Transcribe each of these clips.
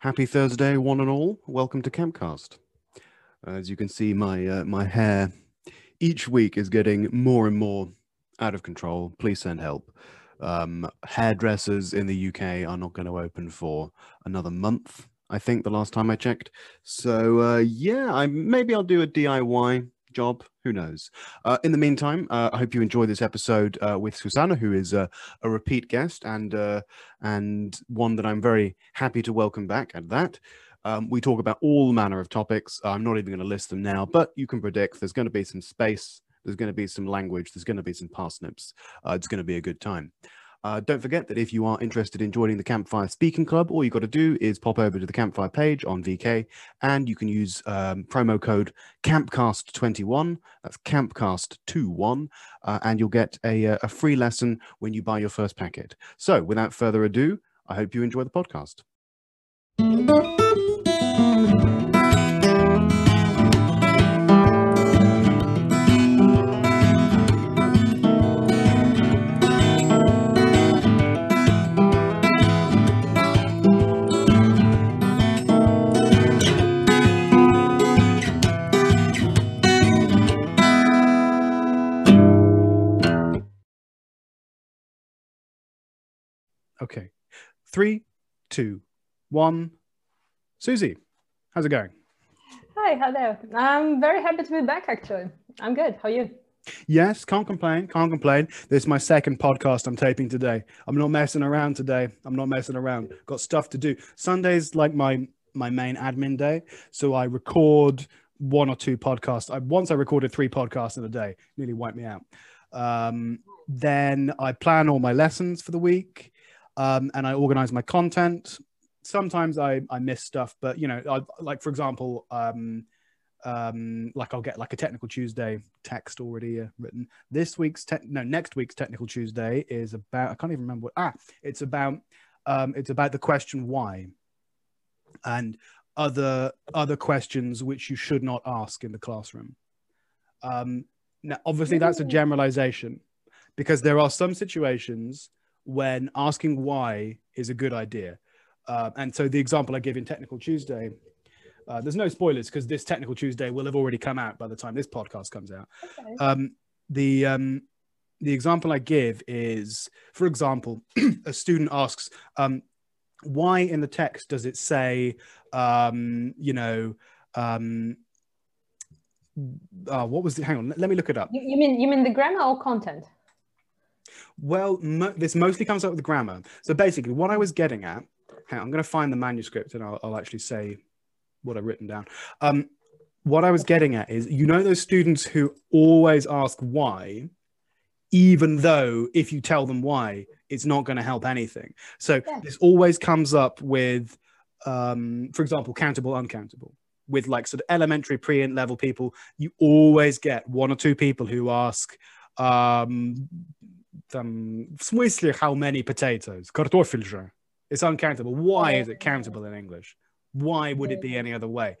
Happy Thursday, one and all. Welcome to Campcast. As you can see, my uh, my hair each week is getting more and more out of control. Please send help. Um, hairdressers in the UK are not going to open for another month. I think the last time I checked. So uh, yeah, I maybe I'll do a DIY job. Who knows? Uh, in the meantime, uh, I hope you enjoy this episode uh, with Susanna, who is a repeat guest and uh, and one that I'm very happy to welcome back. At that, um, we talk about all manner of topics. I'm not even going to list them now, but you can predict there's going to be some space, there's going to be some language, there's going to be some parsnips. Uh, it's going to be a good time. Uh, don't forget that if you are interested in joining the Campfire Speaking Club, all you got to do is pop over to the Campfire page on VK and you can use um, promo code CAMPCAST21. That's CAMPCAST21. Uh, and you'll get a, uh, a free lesson when you buy your first packet. So without further ado, I hope you enjoy the podcast. Okay. Three, two, one. Susie, how's it going? Hi, hello. I'm very happy to be back, actually. I'm good. How are you? Yes, can't complain. Can't complain. This is my second podcast I'm taping today. I'm not messing around today. I'm not messing around. Got stuff to do. Sunday's like my my main admin day, so I record one or two podcasts. I once I recorded three podcasts in a day. Nearly wiped me out. Um, then I plan all my lessons for the week um, and I organize my content. Sometimes I, I miss stuff, but you know, I, like for example, um, um, like I'll get like a technical Tuesday text already uh, written. This week's te- no, next week's technical Tuesday is about I can't even remember what ah, it's about um, it's about the question why, and other other questions which you should not ask in the classroom. Um, now, obviously, that's a generalization because there are some situations when asking why is a good idea. Uh, and so the example I give in Technical Tuesday, uh, there's no spoilers because this Technical Tuesday will have already come out by the time this podcast comes out. Okay. Um, the um, the example I give is, for example, a student asks, um, "Why in the text does it say, um, you know?" Um, uh, what was the? Hang on, let me look it up. You, you mean you mean the grammar or content? Well, mo- this mostly comes up with grammar. So basically, what I was getting at, on, I'm going to find the manuscript and I'll, I'll, actually say what I've written down. Um, what I was getting at is, you know, those students who always ask why, even though if you tell them why, it's not going to help anything. So yeah. this always comes up with, um, for example, countable, uncountable. With like sort of elementary pre-int level people, you always get one or two people who ask, um, там, в смысле how many potatoes? Картофель же. It's uncountable. Why is it countable in English? Why would it be any other way?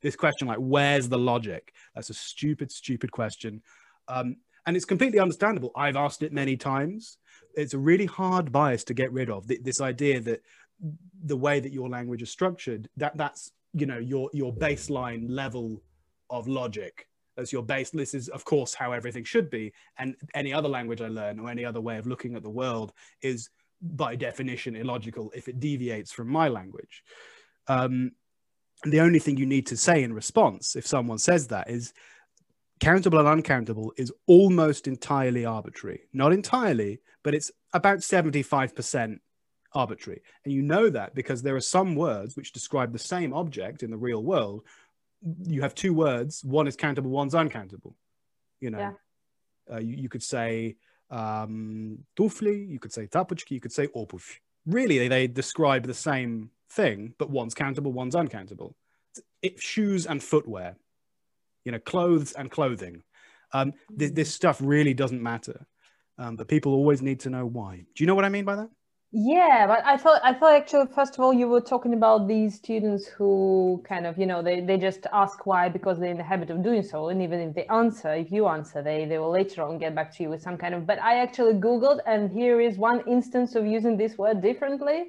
This question, like, where's the logic? That's a stupid, stupid question. Um, and it's completely understandable. I've asked it many times. It's a really hard bias to get rid of. This idea that the way that your language is structured, that that's you know your your baseline level of logic as your base. This is, of course, how everything should be. And any other language I learn or any other way of looking at the world is, by definition, illogical if it deviates from my language. Um, the only thing you need to say in response, if someone says that, is countable and uncountable is almost entirely arbitrary. Not entirely, but it's about 75% arbitrary. And you know that because there are some words which describe the same object in the real world you have two words. One is countable one's uncountable. You know yeah. uh, you, you, could say um tufli you could say tapuchki you could say opuv really they, they describe the same thing but one's countable one's uncountable. It, shoes and footwear you know clothes and clothing. Um, th- this stuff really doesn't matter um, but people always need to know why. Do you know what i mean by that yeah but i thought i thought actually first of all you were talking about these students who kind of you know they, they just ask why because they're in the habit of doing so and even if they answer if you answer they they will later on get back to you with some kind of but i actually googled and here is one instance of using this word differently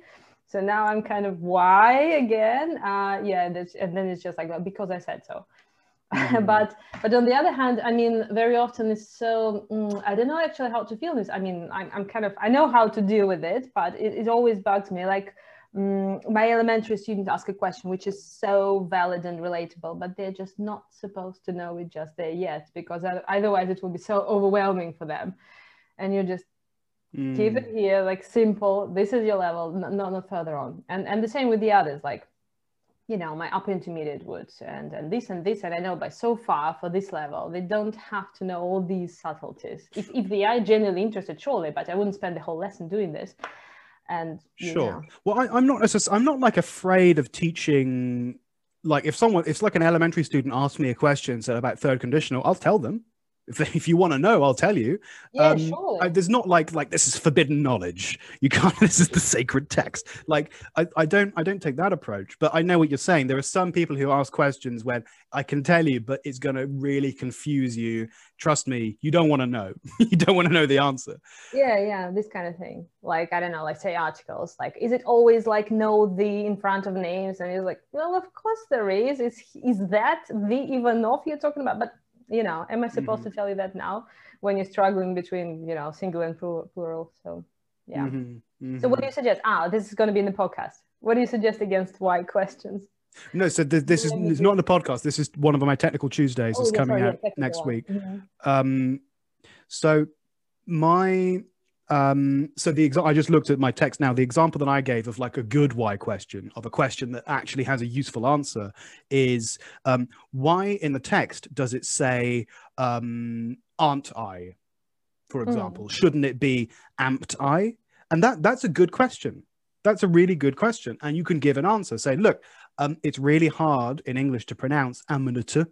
So now I'm kind of why again? Uh, yeah, and, and then it's just like because I said so. Mm. but but on the other hand, I mean, very often it's so mm, I don't know actually how to feel this. I mean, I'm, I'm kind of I know how to deal with it, but it, it always bugs me. Like um, my elementary students ask a question which is so valid and relatable, but they're just not supposed to know it just there yet because otherwise it will be so overwhelming for them. And you just mm. keep it here, like simple. This is your level, not not further on. And and the same with the others, like you know my upper intermediate would. And and this and this and i know by so far for this level they don't have to know all these subtleties. If, if they are genuinely interested surely but i wouldn't spend the whole lesson doing this. And sure. know. well I, i'm not i'm not like afraid of teaching like if someone if like an elementary student asks me a question so about third conditional i'll tell them if, if you want to know, I'll tell you. Yeah, um, sure. I, there's not like like this is forbidden knowledge. You can't. This is the sacred text. Like I, I don't I don't take that approach. But I know what you're saying. There are some people who ask questions when I can tell you, but it's going to really confuse you. Trust me, you don't want to know. you don't want to know the answer. Yeah, yeah, this kind of thing. Like I don't know, like say articles. Like is it always like no the in front of names? And it's like, well, of course there is. Is is that the Ivanov you're talking about? But you know am i supposed mm-hmm. to tell you that now when you're struggling between you know single and plural so yeah mm-hmm. Mm-hmm. so what do you suggest ah this is going to be in the podcast what do you suggest against why questions no so th- this is it's not in the podcast this is one of my technical tuesdays oh, that's coming sorry, out yeah, next one. week mm-hmm. um so my um, so the example I just looked at my text now. The example that I gave of like a good why question of a question that actually has a useful answer is um, why in the text does it say um, aren't I? For hmm. example, mm. shouldn't it be amn't I? And that that's a good question. That's a really good question, and you can give an answer. Say, look, um, it's really hard in English to pronounce amanatu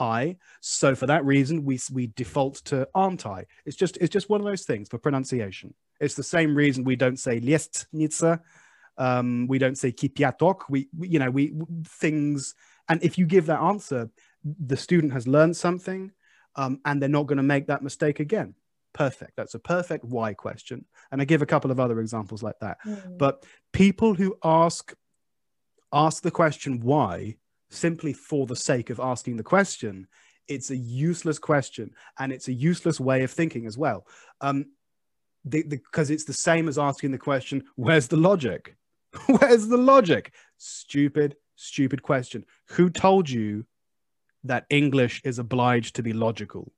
I. So for that reason, we we default to aren't I. It's just it's just one of those things for pronunciation. It's the same reason we don't say liestnica. Um, we don't say kipiatok. We, we you know we things. And if you give that answer, the student has learned something, um, and they're not going to make that mistake again. Perfect. That's a perfect why question. And I give a couple of other examples like that. Mm. But people who ask ask the question why simply for the sake of asking the question, it's a useless question and it's a useless way of thinking as well. Um, because it's the same as asking the question, where's the logic? where's the logic? Stupid, stupid question. Who told you that English is obliged to be logical?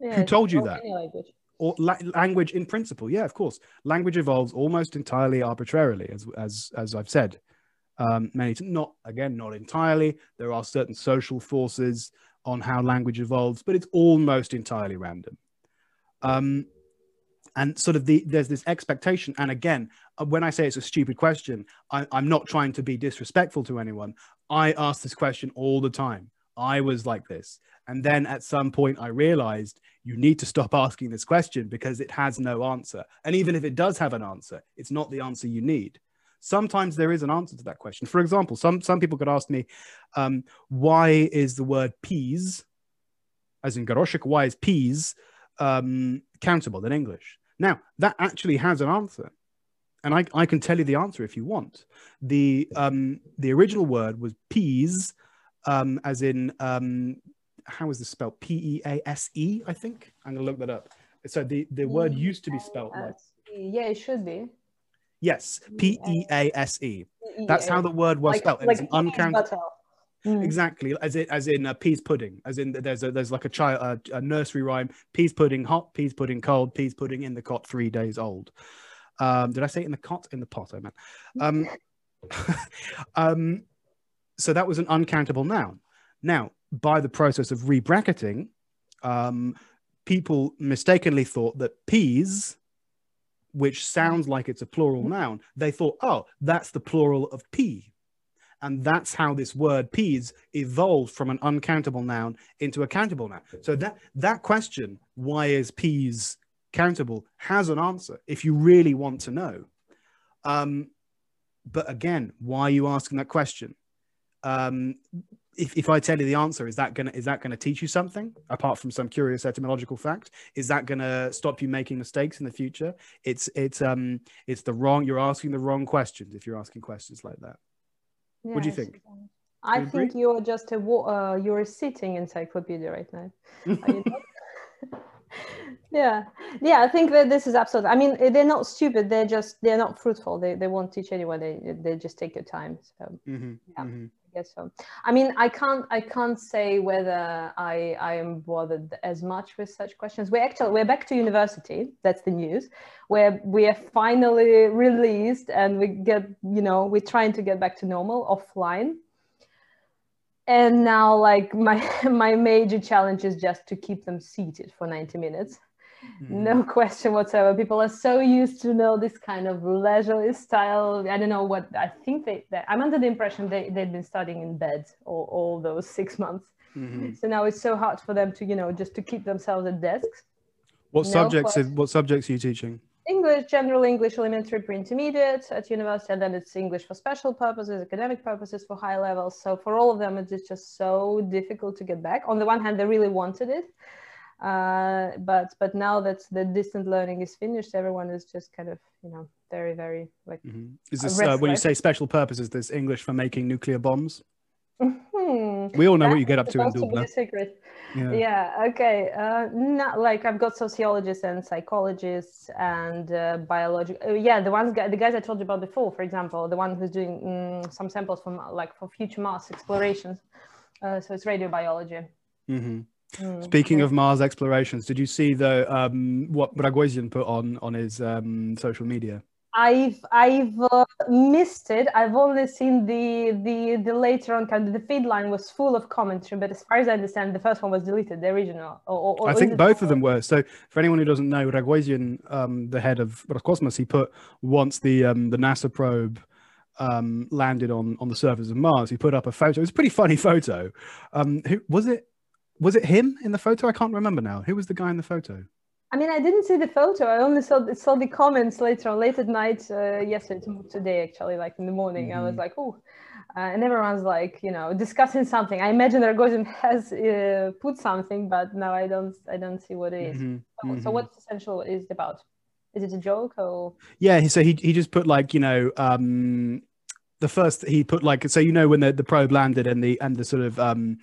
Yeah, Who told you that? Language. Or la- language in principle, yeah, of course. Language evolves almost entirely arbitrarily, as as as I've said um, many not again not entirely. There are certain social forces on how language evolves but it's almost entirely random. Um, and sort of the there's this expectation and again uh, when i say it's a stupid question I, i'm not trying to be disrespectful to anyone. I ask this question all the time. I was like this. And then at some point i realized you need to stop asking this question because it has no answer. And even if it does have an answer it's not the answer you need sometimes there is an answer to that question. For example, some some people could ask me, um, why is the word peas, as in garoshik, why is peas um, countable in English? Now that actually has an answer, and I, I can tell you the answer if you want. The um, the original word was pease, um, as in um, how is this spelled? P E A S E, I think. I'm gonna look that up. So the the word used to be spelled like. Yeah, it should be. Yes, P E A S E. That's how the word was like, spelled. Like it's an uncountable. Mm. Exactly, as it as in a pease pudding, as in there's a there's like a child a, a, nursery rhyme: pease pudding hot, pease pudding cold, pease pudding in the cot three days old. Um, did I say in the cot in the pot? I meant. Um, um, so that was an uncountable noun. Now, by the process of rebracketing, um, people mistakenly thought that pease which sounds like it's a plural noun, they thought, oh, that's the plural of pea. And that's how this word peas evolved from an uncountable noun into a countable noun. So that that question, why is peas countable, has an answer if you really want to know. Um, but again, why are you asking that question? Um, if, if I tell you the answer, is that gonna is that gonna teach you something apart from some curious etymological fact? Is that gonna stop you making mistakes in the future? It's it's um it's the wrong. You're asking the wrong questions if you're asking questions like that. What do you think? I you agree? think you're just a uh, you're a sitting encyclopedia right now. Are you yeah, yeah. I think that this is absolutely. I mean, eh, they're not stupid. They're just they're not fruitful. They they won't teach anyone. They they just take your time. So hmm Yeah. hmm I guess so. I mean, I can't I can't say whether I I am bothered as much with such questions. We're actually we're back to university. That's the news. Where we are finally released and we get you know we're trying to get back to normal offline. And now, like my my major challenge is just to keep them seated for ninety minutes. Mm-hmm. No question whatsoever. People are so used to know this kind of leisurely style. I don't know what I think they. they I'm under the impression they they've been studying in bed all, all those six months. hmm So now it's so hard for them to you know just to keep themselves at desks. What No subjects? Are, what subjects are you teaching? English, general English, elementary, pre-intermediate at university, and then it's English for special purposes, academic purposes for high levels. So for all of them, it's just so difficult to get back. On the one hand, they really wanted it, uh, but but now that the distant learning is finished, everyone is just kind of you know very very like. hmm Is this uh, when you say special purposes? This English for making nuclear bombs? Hmm. We all know what you get up to in supposed to be Dubna. a secret. Yeah. Yeah. Okay. Uh, not like I've got sociologists and psychologists and uh, biological. Uh, yeah, the ones the guys I told you about before, for example, the one who's doing mm, some samples from like for future Mars explorations. Uh, so it's radiobiology. hmm Mm. Speaking of Mars explorations, did you see the um, what Rogozin put on on his um, social media? I've I've uh, missed it. I've only seen the the the later on kind of the feed line was full of commentary, but as far as I understand, the first one was deleted, the original. Or, or, I think both of them were. So, for anyone who doesn't know, Rogozin, um, the head of Roscosmos, he put once the um, the NASA probe um, landed on on the surface of Mars, he put up a photo. It was a pretty funny photo. Um, who was it? Was it him in the photo? I can't remember now. Who was the guy in the photo? I mean, I didn't see the photo. I only saw saw the comments later on, late at night, uh, yesterday, today actually, like in the morning. I was Mhm. like, oh, uh, and everyone's like, you know, discussing something. I imagine Rogozin has uh, put something, but now I don't, I don't see what it is. Mhm, So, so mhm. what's essential is it about? Is it a joke or? Yeah, so he he just put like you know um, the first he put like so you know when the, the probe landed and the and the sort of um,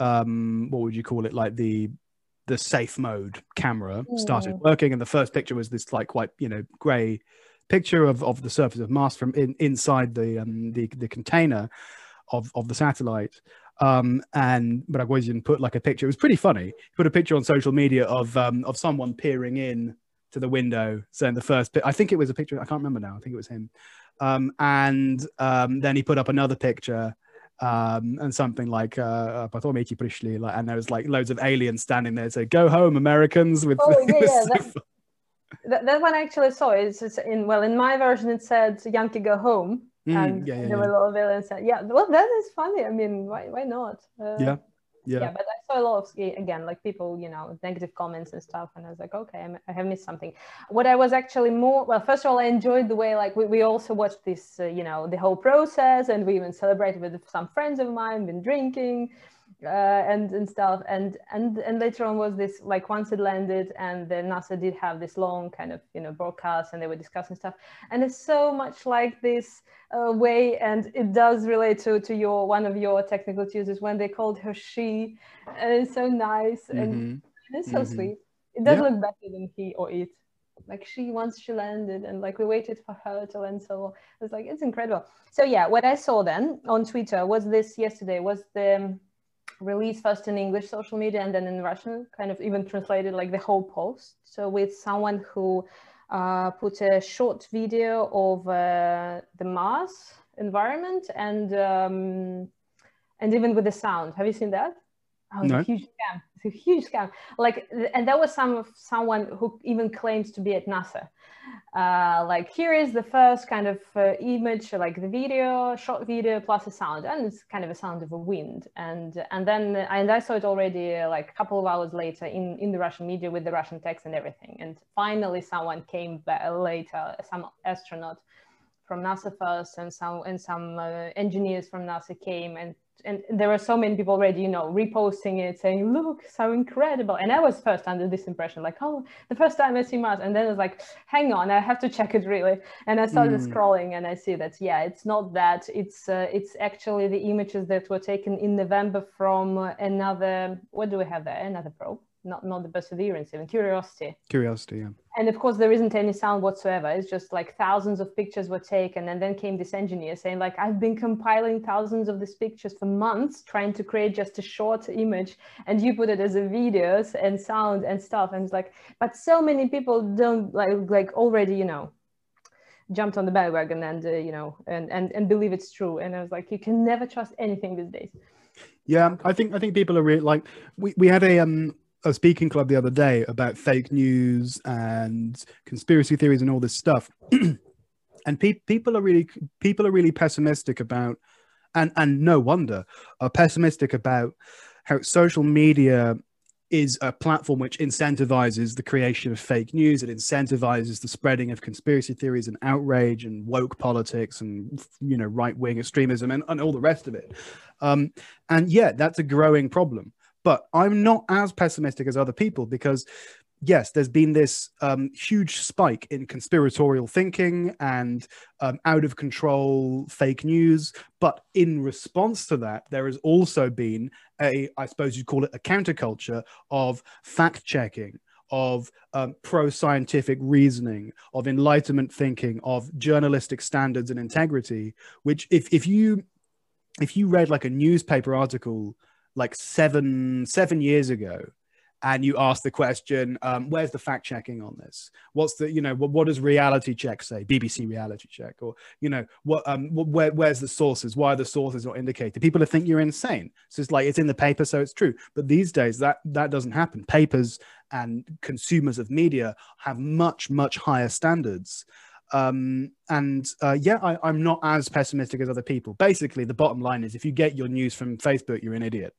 um, what would you call it like the the safe mode camera started Mm. working and the first picture was this like quite you know gray picture of, of the surface of Mars from in, inside the um, the the container of of the satellite. Um, and Rogozin put like a picture. It was pretty funny. He put a picture on social media of um, of someone peering in to the window, saying the first. Pi- I think it was a picture. I can't remember now. I think it was him. Um, and um, then he put up another picture um, and something like uh, like, and there was like loads of aliens standing there, say, go home, Americans. With oh, yeah, that, that, that, one I actually saw. is in well, in my version, it said Yankee go home, mm, and yeah, yeah, there were a lot of aliens. Said, yeah, well, that is funny. I mean, why why not? Uh, yeah yeah yeah. but i saw a lot of again like people you know negative comments and stuff and i was like okay i have missed something what i was actually more well first of all i enjoyed the way like we, we also watched this uh, you know the whole process and we even celebrated with some friends of mine been drinking uh, and and stuff and and and later on was this like once it landed and the nasa did have this long kind of you know broadcast and they were discussing stuff and it's so much like this uh, way and it does relate to to your one of your technical tuesdays when they called her she and it's so nice and Mhm. it's so Mhm. sweet it does Yeah. look better than he or it like she once she landed and like we waited for her to land so it's like it's incredible so yeah what i saw then on twitter was this yesterday was the um, release first in english social media and then in russian kind of even translated like the whole post so with someone who uh, put a short video of uh, the Mars environment and um, and even with the sound. Have you seen that? Oh, No. a huge. It's a huge scam. Like, and that was some of someone who even claims to be at NASA. Uh, like, here is the first kind of uh, image, like the video, short video plus a sound, and it's kind of a sound of a wind. And and then and I saw it already uh, like a couple of hours later in in the Russian media with the Russian text and everything. And finally, someone came back later, some astronaut from NASA first, and some and some uh, engineers from NASA came and and there were so many people already, you know, reposting it, saying, "Look, so incredible!" And I was first under this impression, like, "Oh, the first time I see Mars," and then I was like, "Hang on, I have to check it really." And I started mm. scrolling, and I see that yeah, it's not that. It's uh, it's actually the images that were taken in November from another. What do we have there? Another probe not not the perseverance even. Curiosity. Curiosity yeah. And of course there isn't any sound whatsoever. It's just like thousands of pictures were taken and then came this engineer saying like i've been compiling thousands of these pictures for months trying to create just a short image and you put it as a videos and sound and stuff. And it's like but so many people don't like like already you know jumped on the bandwagon and uh, you know and, and and believe it's true. And i was like you can never trust anything these days. Yeah i think i think people are really like we, we had a um a speaking club the other day about fake news and conspiracy theories and all this stuff and pe- people are really people are really pessimistic about and and no wonder are pessimistic about how social media is a platform which incentivizes the creation of fake news. It incentivizes the spreading of conspiracy theories and outrage and woke politics and you know right wing extremism and, and all the rest of it. Um, and yeah, that's a growing problem. But I'm not as pessimistic as other people because, yes, there's been this um, huge spike in conspiratorial thinking and um, out of control fake news. But in response to that, there has also been a, I suppose you'd call it a counterculture of fact checking of um, pro scientific reasoning, of enlightenment thinking, of journalistic standards and integrity. Which, if if you if you read like a newspaper article like seven seven years ago and you ask the question um, where's the fact checking on this? What's the you know what, what, does reality check say? Bbc reality check or you know what um where, where's the sources? Why are the sources not indicated? People think you're insane. So it's like it's in the paper so it's true. But these days that that doesn't happen. Papers and consumers of media have much much higher standards um, and uh, yeah, I, am not as pessimistic as other people. Basically, the bottom line is if you get your news from Facebook, you're an idiot.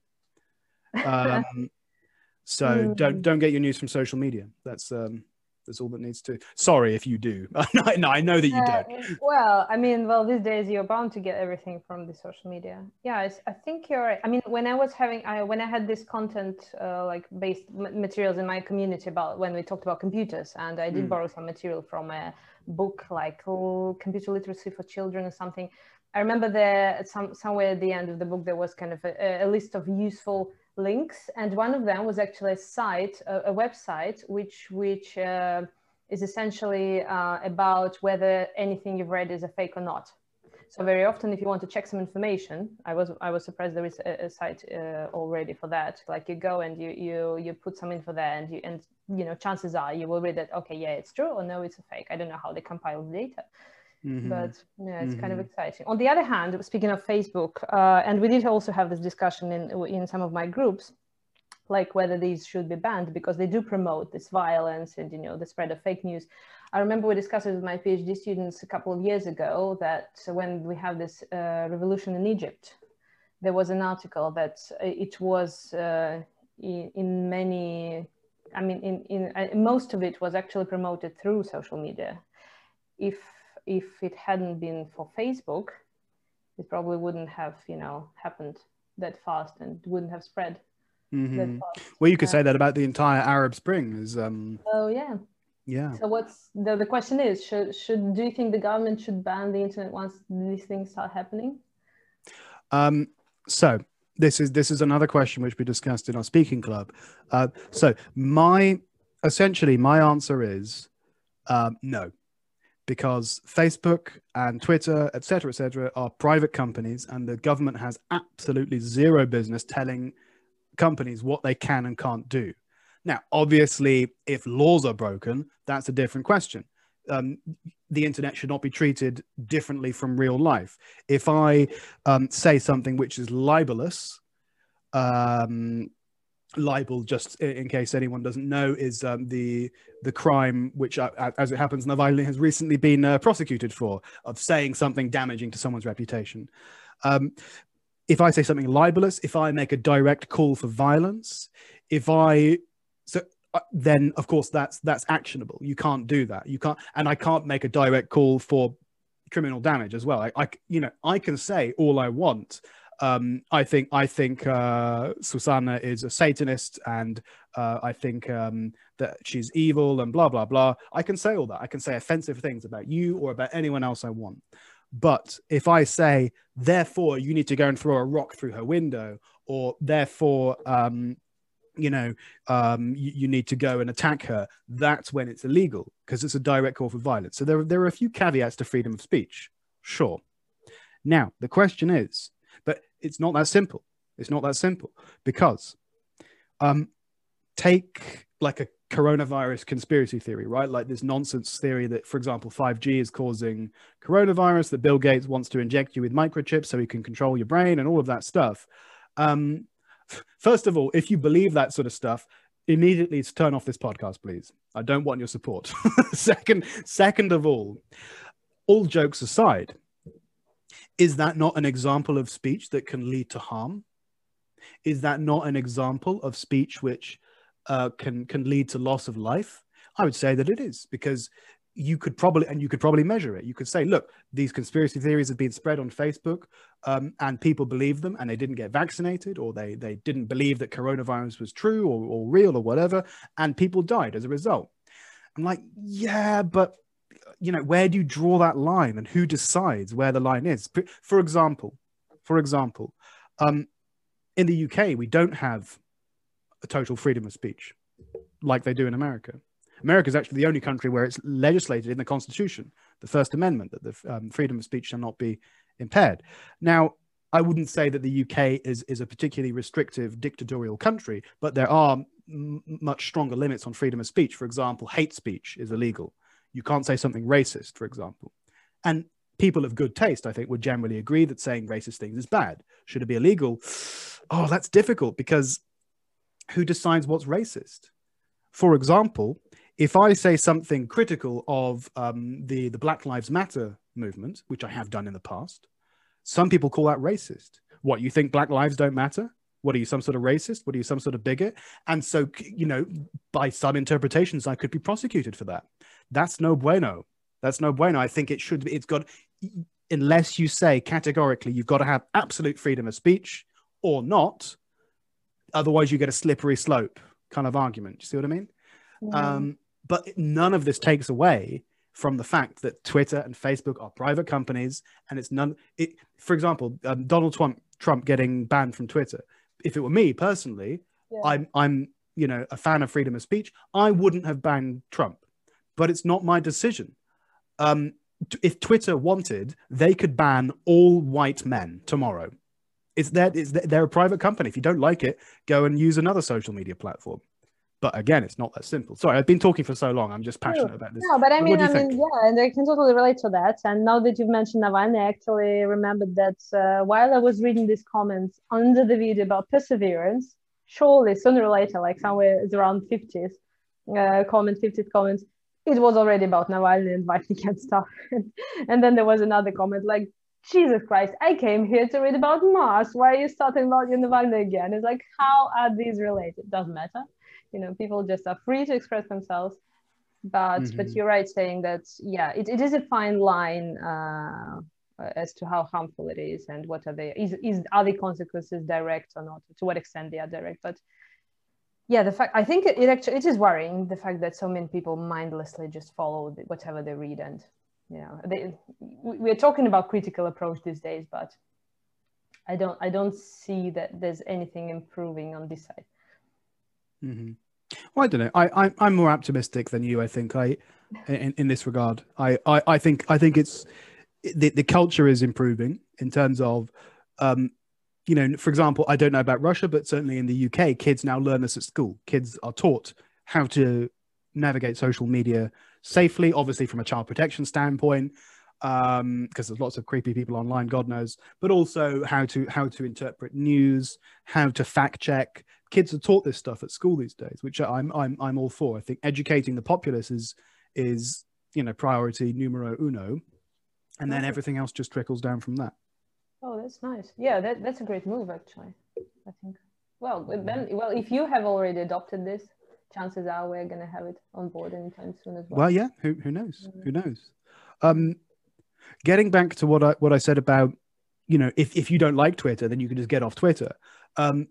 Um, so mm. don't don't get your news from social media. That's um, that's all that needs to. Sorry if you do. no, I know that you uh, don't. Well, I mean, well, these days you're bound to get everything from the social media. Yeah, I think you're right. I mean, when I was having, I, when I had this content uh, like based materials in my community about when we talked about computers, and I did mm. borrow some material from a book like oh, computer literacy for children or something. I remember there some somewhere at the end of the book there was kind of a, a list of useful links, and one of them was actually a site, a, a website, which which uh, is essentially uh, about whether anything you've read is a fake or not. So very often, if you want to check some information, I was I was surprised there is a, a site uh, already for that. Like you go and you you you put some info there, and you and you know chances are you will read that okay yeah it's true or no it's a fake. I don't know how they compile the data. Mm-hmm. But yeah, it's mm-hmm. kind of mm-hmm. exciting. On the other hand, speaking of Facebook, uh, and we did also have this discussion in in some of my groups, like whether these should be banned because they do promote this violence and you know the spread of fake news. I remember we discussed it with my PhD students a couple of years ago that when we have this uh, revolution in Egypt, there was an article that it was uh, in, in, many, I mean, in, in uh, most of it was actually promoted through social media. If if it hadn't been for Facebook, it probably wouldn't have, you know, happened that fast and wouldn't have spread. Mm-hmm. Well, you could say that about the entire Arab Spring. Is um. Oh yeah. Yeah. So what's the the question is should should do you think the government should ban the internet once these things start happening? Um. So this is this is another question which we discussed in our speaking club. Uh, so my essentially my answer is um, no because Facebook and Twitter, etc., etc., are private companies, and the government has absolutely zero business telling companies what they can and can't do. Now, obviously, if laws are broken, that's a different question. Um, the internet should not be treated differently from real life. If I um, say something which is libelous, um, libel just in case anyone doesn't know is um, the the crime which uh, as it happens navalny has recently been uh, prosecuted for of saying something damaging to someone's reputation um, if i say something libelous if i make a direct call for violence if i so uh, then of course that's that's actionable you can't do that you can't and i can't make a direct call for criminal damage as well I, I you know i can say all i want um, I think I think uh, Susanna is a Satanist, and uh, I think um, that she's evil, and blah blah blah. I can say all that. I can say offensive things about you or about anyone else I want. But if I say, therefore, you need to go and throw a rock through her window, or therefore, um, you know, um, you, you, need to go and attack her, that's when it's illegal because it's a direct call for violence. So there, there are a few caveats to freedom of speech. Sure. Now, the question is, but it's not that simple. It's not that simple because um, take like a coronavirus conspiracy theory, right? Like this nonsense theory that, for example, 5G is causing coronavirus, that Bill Gates wants to inject you with microchips so he can control your brain and all of that stuff. Um, first of all, if you believe that sort of stuff, immediately turn off this podcast, please. I don't want your support. second, second of all, all jokes aside, is that not an example of speech that can lead to harm? Is that not an example of speech which uh, can can lead to loss of life? I would say that it is because you could probably and you could probably measure it. You could say, look, these conspiracy theories have been spread on Facebook, um, and people believe them, and they didn't get vaccinated, or they they didn't believe that coronavirus was true or, or real or whatever, and people died as a result. I'm like, yeah, but you know, where do you draw that line, and who decides where the line is? For example, for example, um, in the UK, we don't have a total freedom of speech like they do in America. America is actually the only country where it's legislated in the Constitution, the First Amendment, that the um, freedom of speech shall not be impaired. Now, I wouldn't say that the UK is, is a particularly restrictive dictatorial country, but there are m- much stronger limits on freedom of speech. For example, hate speech is illegal. You can't say something racist, for example. And people of good taste, I think, would generally agree that saying racist things is bad. Should it be illegal? Oh, that's difficult because who decides what's racist? For example, if I say something critical of um, the, the Black Lives Matter movement, which I have done in the past, some people call that racist. What, you think Black lives don't matter? What are you, some sort of racist? What are you, some sort of bigot? And so, you know, by some interpretations, I could be prosecuted for that. That's no bueno. That's no bueno. I think it should be, it's got, unless you say categorically, you've got to have absolute freedom of speech or not, otherwise you get a slippery slope kind of argument. You see what I mean? Yeah. Um, but none of this takes away from the fact that Twitter and Facebook are private companies, and it's none. It, for example, um, Donald Trump, Trump getting banned from Twitter. If it were me personally, yeah. I'm I'm you know a fan of freedom of speech. I wouldn't have banned Trump, but it's not my decision. Um, if Twitter wanted, they could ban all white men tomorrow it's that it's they're a private company. If you don't like it, go and use another social media platform. But again, it's not that simple. Sorry, I've been talking for so long. I'm just passionate about this. No, but I mean, I mean, yeah, and I can totally relate to that. And now that you've mentioned Navalny, I actually remembered that uh, while I was reading these comments under the video about perseverance, surely sooner or later, like somewhere around 50s, uh, comment, 50th comments, it was already about Navalny and Vatican and stuff. and then there was another comment like, Jesus Christ, I came here to read about Mars. Why are you starting about Navalny again? It's like, how are these related? Doesn't matter. You know, people just are free to express themselves. But mm-hmm. but you're right saying that yeah, it, it is a fine line uh, as to how harmful it is and what are the is, is are the consequences direct or not? To what extent they are direct? But yeah, the fact I think it, it actually it is worrying the fact that so many people mindlessly just follow whatever they read and you know they, we're talking about critical approach these days but i don't i don't see that there's anything improving on this side mm-hmm. well i don't know I, I i'm more optimistic than you i think i in, in this regard I, I i think i think it's the, the culture is improving in terms of um you know for example i don't know about russia but certainly in the uk kids now learn this at school kids are taught how to navigate social media safely, obviously from a child protection standpoint, because um, there's lots of creepy people online, God knows, but also how to how to interpret news, how to fact check. Kids are taught this stuff at school these days, which I'm I'm I'm all for. I think educating the populace is is you know priority numero uno, and then everything else just trickles down from that. Oh, that's nice. Yeah, that, that's a great move actually. I think. Well, then, well, if you have already adopted this, chances are we're going to have it on board anytime soon as well. Well, yeah, who, who knows? Who knows? Um, getting back to what I what I said about you know, if, if you don't like Twitter, then you can just get off Twitter. Um,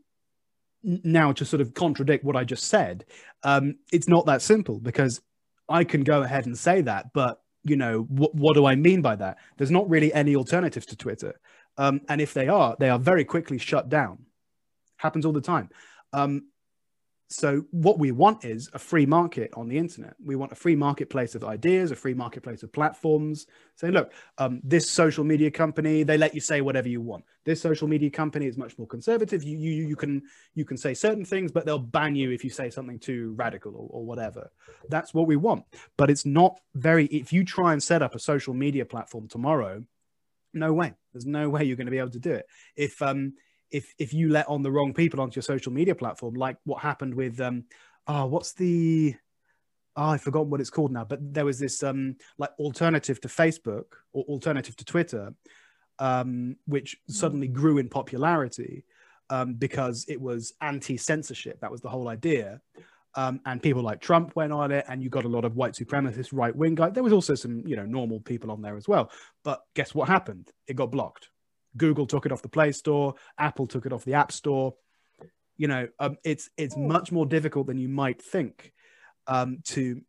now, to sort of contradict what I just said, um, it's not that simple because I can go ahead and say that, but you know, what, what do I mean by that? There's not really any alternatives to Twitter. Um, and if they are, they are very quickly shut down. Happens all the time. Um, so what we want is a free market on the internet. We want a free marketplace of ideas, a free marketplace of platforms. Say, look, um, this social media company, they let you say whatever you want. This social media company is much more conservative. You you you can you can say certain things, but they'll ban you if you say something too radical or, or whatever. That's what we want. But it's not very. If you try and set up a social media platform tomorrow, no way. There's no way you're going to be able to do it. If um if if you let on the wrong people onto your social media platform, like what happened with um, oh, what's the oh, I forgot what it's called now, but there was this um like alternative to Facebook or alternative to Twitter, um, which hmm. suddenly grew in popularity um, because it was anti-censorship. That was the whole idea. Um, and people like Trump went on it, and you got a lot of white supremacist right wing guys. There was also some, you know, normal people on there as well. But guess what happened? It got blocked. Google took it off the Play Store, Apple took it off the App Store. You know, um, it's it's oh. much more difficult than you might think um, to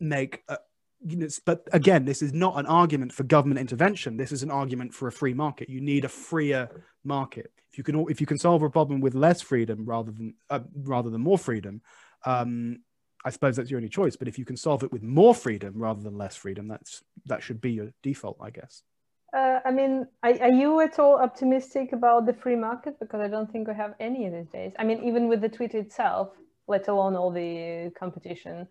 make. A, you know, but again, this is not an argument for government intervention. This is an argument for a free market. You need a freer market. If you can, if you can solve a problem with less freedom rather than uh, rather than more freedom, um, I suppose that's your only choice. But if you can solve it with more freedom rather than less freedom, that's that should be your default, I guess. Uh, I mean, are, are, you at all optimistic about the free market? Because I don't think we have any these days. I mean, even with the Twitter itself, let alone all the competition,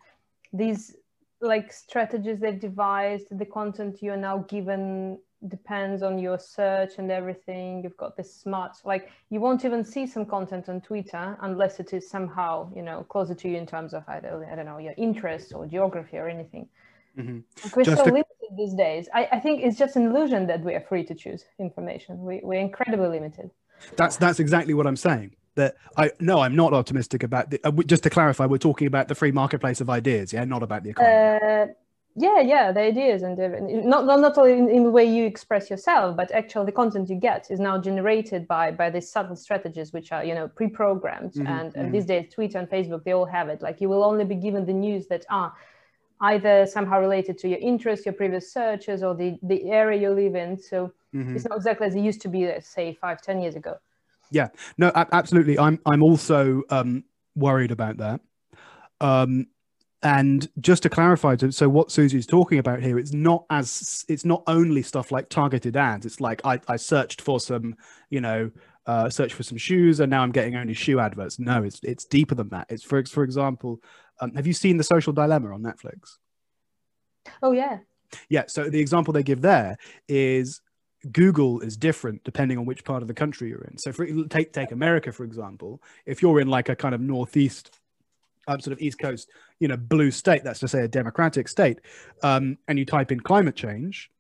these like strategies they've devised, the content you're now given depends on your search and everything. You've got this smart, like you won't even see some content on Twitter unless it is somehow, you know, closer to you in terms of either, I don't know, your interests or geography or anything. Mm-hmm. We're just so limited these days. I, I, think it's just an illusion that we are free to choose information. We, we're incredibly limited. That's that's exactly what I'm saying. That I no, I'm not optimistic about. The, uh, just to clarify, we're talking about the free marketplace of ideas, yeah, not about the economy. Uh, yeah, yeah, the ideas and the, not not not only in, in, the way you express yourself, but actually the content you get is now generated by by these subtle strategies, which are you know pre-programmed. Mm-hmm, and, mm-hmm. and these days, Twitter and Facebook, they all have it. Like you will only be given the news that ah either somehow related to your interests, your previous searches, or the, the area you live in. So mm-hmm. it's not exactly as it used to be, let's say, five, ten years ago. Yeah, no, absolutely. I'm I'm also um, worried about that. Um, and just to clarify, so what Susie's talking about here, it's not as it's not only stuff like targeted ads. It's like I, I searched for some, you know, uh, search for some shoes, and now I'm getting only shoe adverts. No, it's it's deeper than that. It's for for example, um, have you seen The Social Dilemma on Netflix? Oh, yeah. Yeah. So the example they give there is Google is different depending on which part of the country you're in. So for take take America for example, if you're in like a kind of northeast, um, sort of east coast, you know, blue state, that's to say a democratic state, um, and you type in climate change,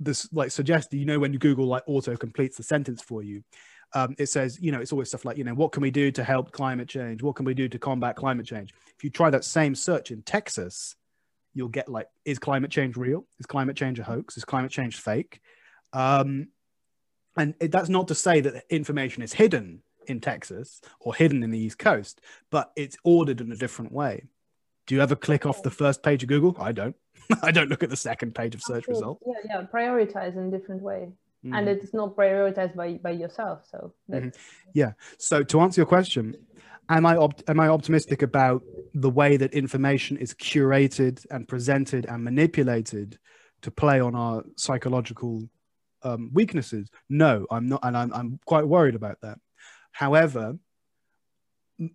this like suggests you know when you Google like auto completes the sentence for you, um, it says, you know, it's always stuff like, you know, what can we do to help climate change? What can we do to combat climate change? If you try that same search in Texas, you'll get like, is climate change real? Is climate change a hoax? Is climate change fake? Um, and it, that's not to say that information is hidden in Texas or hidden in the East Coast, but it's ordered in a different way. Do you ever click off the first page of Google? I don't. I don't look at the second page of search results. Yeah, yeah, prioritize in a different way mm. and it's not prioritized by by yourself so mm-hmm. yeah so to answer your question am i op- am i optimistic about the way that information is curated and presented and manipulated to play on our psychological um, weaknesses no i'm not and I'm, I'm quite worried about that however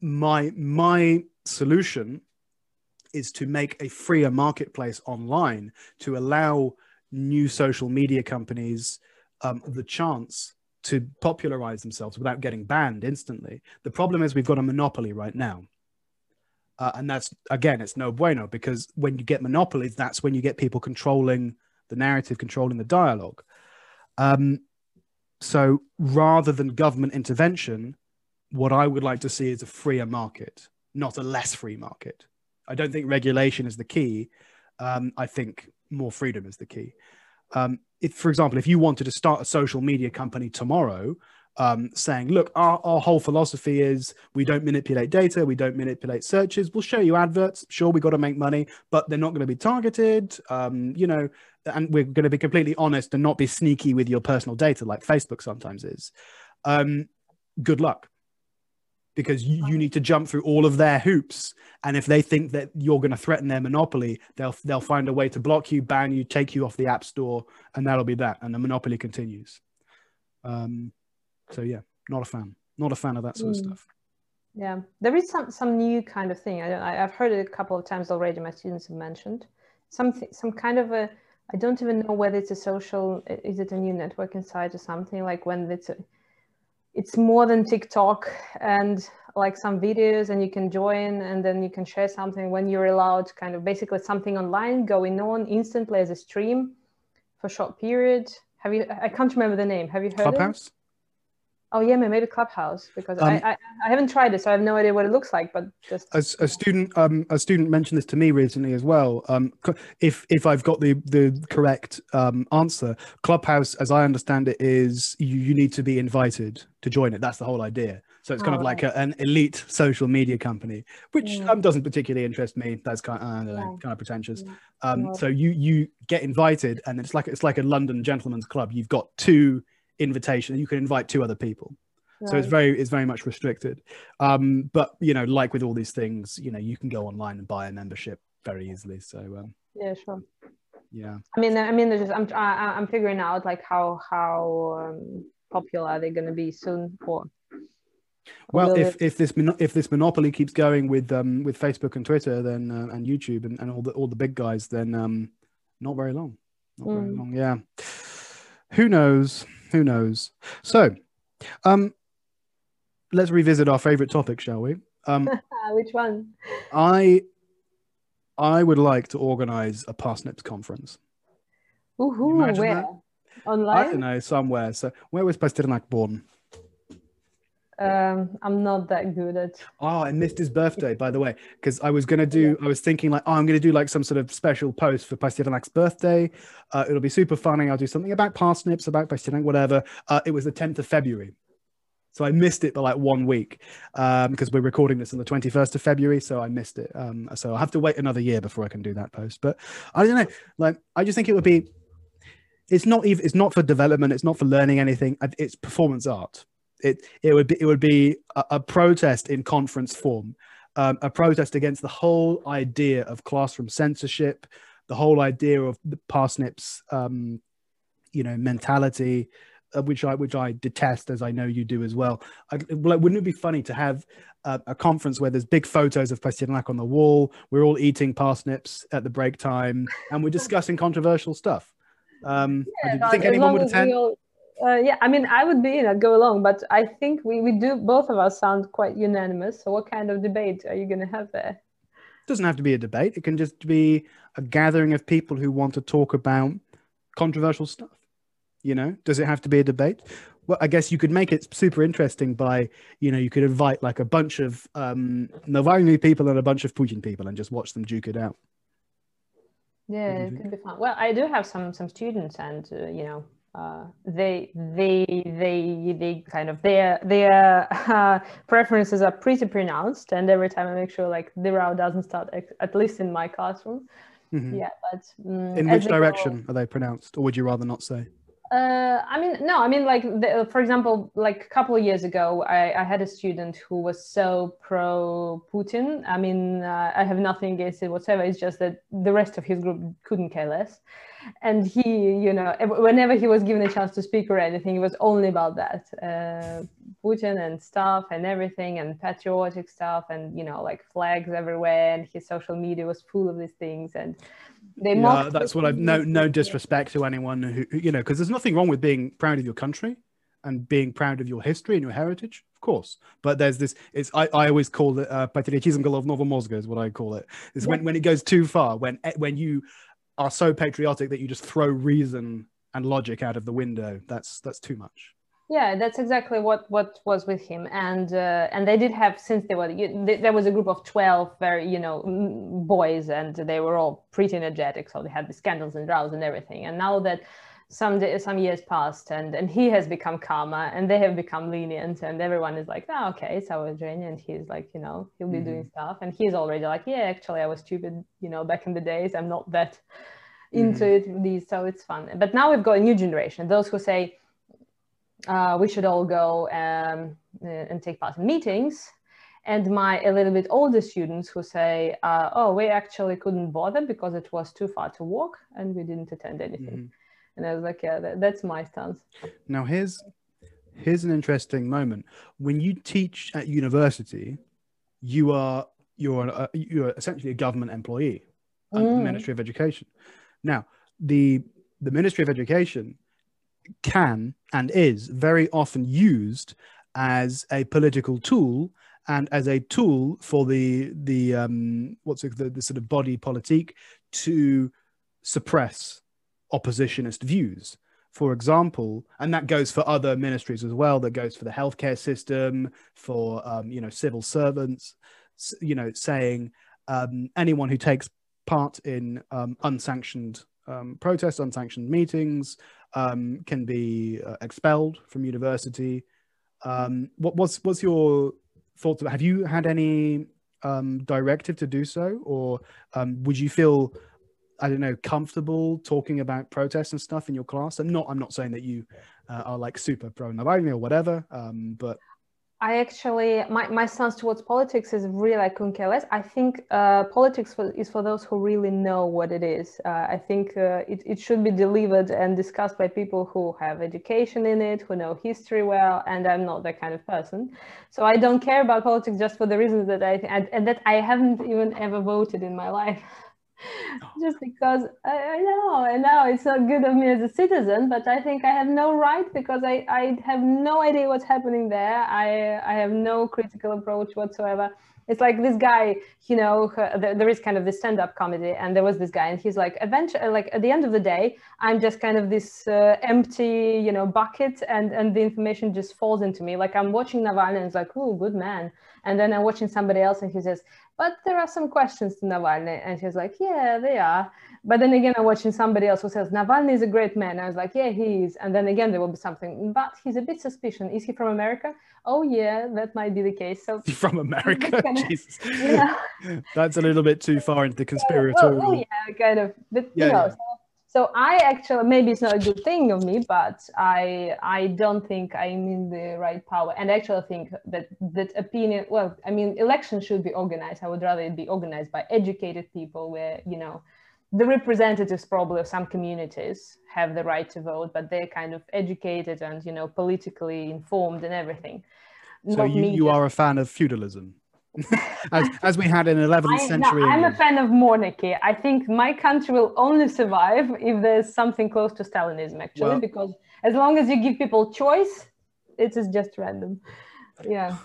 my my solution is to make a freer marketplace online to allow new social media companies um, the chance to popularize themselves without getting banned instantly. The problem is we've got a monopoly right now. Uh, and that's, again, it's no bueno because when you get monopolies, that's when you get people controlling the narrative, controlling the dialogue. Um, so rather than government intervention, what I would like to see is a freer market, not a less free market. I don't think regulation is the key. Um, I think more freedom is the key. Um, if, for example, if you wanted to start a social media company tomorrow, um, saying, look, our, our whole philosophy is we don't manipulate data, we don't manipulate searches. We'll show you adverts. Sure, we got to make money, but they're not going to be targeted. Um, you know, and we're going to be completely honest and not be sneaky with your personal data like Facebook sometimes is. Um, good luck because you, you need to jump through all of their hoops. And if they think that you're going to threaten their monopoly they'll they'll find a way to block you ban you take you off the app store and that'll be that. And the monopoly continues. Um, so yeah not a fan. Not a fan of that sort mm. of stuff. Yeah. There is some some new kind of thing. I, i've heard it a couple of times already my students have mentioned. Something some kind of a i don't even know whether it's a social is it a new networking site or something? Like when it's a, it's more than TikTok and like some videos and you can join and then you can share something when you're allowed kind of basically something online going on instantly as a stream for short period. Have you, I can't remember the name. Have you heard Clubhouse? Oh yeah, maybe Clubhouse because um, I, I, I haven't tried it, so I have no idea what it looks like. But just as a student, um, a student mentioned this to me recently as well. Um, if if I've got the the correct um answer, Clubhouse, as I understand it, is you, you need to be invited to join it. That's the whole idea. So it's kind oh, of like a, an elite social media company, which yeah. um, doesn't particularly interest me. That's kind of, know, yeah. kind of pretentious. Yeah. Um, so you you get invited, and it's like it's like a London gentleman's club. You've got two invitation you can invite two other people right. so it's very it's very much restricted um but you know like with all these things you know you can go online and buy a membership very easily so um yeah sure yeah i mean i mean there's just i'm I, am i am figuring out like how how um, popular are they going to be soon for well, if, if this if this monopoly keeps going with um, with Facebook and Twitter, then uh, and YouTube and, and all the all the big guys, then um, not very long, not mm. very long. Yeah, who knows? Who knows? So, um, let's revisit our favorite topic, shall we? Um, Which one? I I would like to organize a Parsnips conference. Ooh, where? That? Online? I don't know, somewhere. So, where was Pasternak born? Um i'm not that good at oh i missed his birthday by the way because i was gonna do yeah. i was thinking like oh i'm gonna do like some sort of special post for Pasternak's birthday. Uh, it'll be super funny. I'll do something about parsnips about Pasternak whatever. Uh, it was the 10th of february. So i missed it by like one week um because we're recording this on the 21st of february so i missed it. Um so i'll have to wait another year before i can do that post. But i don't know like i just think it would be it's not even it's not for development it's not for learning anything. It's performance art it it would be it would be a, a protest in conference form, um, a protest against the whole idea of classroom censorship, the whole idea of the parsnips, um, you know, mentality, uh, which I which I detest, as I know you do as well. I, well, wouldn't it be funny to have a, a conference where there's big photos of Pasternak on the wall, we're all eating parsnips at the break time, and we're discussing controversial stuff? Um, yeah, do you think anyone would attend? Uh, yeah, I mean, I would be in. I'd go along, but I think we, we do both of us sound quite unanimous. So, what kind of debate are you going to have there? It doesn't have to be a debate. It can just be a gathering of people who want to talk about controversial stuff. You know, does it have to be a debate? Well, I guess you could make it super interesting by, you know, you could invite like a bunch of um, Navalny people and a bunch of Putin people and just watch them duke it out. Yeah, it could be fun. Well, I do have some some students, and uh, you know, uh, they they they they kind of their their uh, preferences are pretty pronounced and every time i make sure like the row doesn't start at least in my classroom mm-hmm. yeah but um, in which direction go, are they pronounced or would you rather not say uh, I mean, no, I mean, like, the, for example, like a couple of years ago, I, I had a student who was so pro Putin. I mean, uh, I have nothing against it whatsoever. It's just that the rest of his group couldn't care less and he you know whenever he was given a chance to speak or anything it was only about that uh, putin and stuff and everything and patriotic stuff and you know like flags everywhere and his social media was full of these things and they no, that's what i've no no disrespect to anyone who you know because there's nothing wrong with being proud of your country and being proud of your history and your heritage of course. But there's this it's i, I always call it uh, patriotism golov novomozga is what i call it. Is yeah. when, when it goes too far when eh, when you are so patriotic that you just throw reason and logic out of the window. That's that's too much. Yeah, that's exactly what what was with him, and uh, and they did have since they were you, they, there was a group of twelve very you know boys, and they were all pretty energetic, so they had the scandals and rows and everything. And now that some day, some years passed and and he has become calmer and they have become lenient and everyone is like oh okay it's our journey. And he's like you know he'll be mm-hmm. doing stuff. And he's already like yeah actually i was stupid you know back in the days. I'm not that into mm-hmm. it these so it's fun. But now we've got a new generation those who say uh, we should all go um, and take part in meetings. And my a little bit older students who say uh, oh we actually couldn't bother because it was too far to walk and we didn't attend anything. Mm-hmm and I was like, yeah, that, that's my stance. Now here's here's an interesting moment. When you teach at university, you are you're a, you're essentially a government employee under mm. the Ministry of Education. Now the the Ministry of Education can and is very often used as a political tool and as a tool for the the um, what's it, the, the sort of body politique to suppress oppositionist views. For example and that goes for other ministries as well that goes for the healthcare system for um, you know civil servants you know saying um, anyone who takes part in um, unsanctioned um, protests unsanctioned meetings um, can be uh, expelled from university. Um, what, was what's your thoughts about have you had any directive to do so? Or would you feel I don't know, comfortable talking about protests and stuff in your class? And not, I'm not saying that you uh, are like super pro Navalny or whatever, um, but I actually, my, my stance towards politics is really I couldn't care less. I think uh, politics for, is for those who really know what it is. Uh, I think uh, it, it should be delivered and discussed by people who have education in it, who know history well, and I'm not that kind of person. So I don't care about politics just for the reasons that I, and, and that I haven't even ever voted in my life. just because I, I, know I know it's not good of me as a citizen, but I think I have no right because I, I have no idea what's happening there. I I have no critical approach whatsoever. It's like this guy, you know, there is kind of this stand-up comedy, and there was this guy, and he's like, eventually, like at the end of the day, I'm just kind of this uh, empty, you know, bucket, and and the information just falls into me. Like I'm watching Navalny, and it's like, oh, good man, and then I'm watching somebody else, and he says, but there are some questions to Navalny. And he's like, yeah, they are. But then again, I'm watching somebody else who says, Navalny is a great man. I was like, yeah, he is. And then again, there will be something, but he's a bit suspicious. Is he from America? Oh, yeah, that might be the case. So From America? Jesus. Yeah. That's a little bit too far into the conspiratorial. Oh, oh yeah, kind of. But, yeah, you know, yeah. So so i actually maybe it's not a good thing of me but i i don't think i'm in the right power. And I actually think that that opinion well i mean elections should be organized. I would rather it be organized by educated people where you know the representatives probably of some communities have the right to vote but they're kind of educated and you know politically informed and everything. So you, you are a fan of feudalism as, as we had in 11th I, century. No, I'm a fan of monarchy. I think my country will only survive if there's something close to Stalinism, actually, well, because as long as you give people choice, it is just random. Yeah.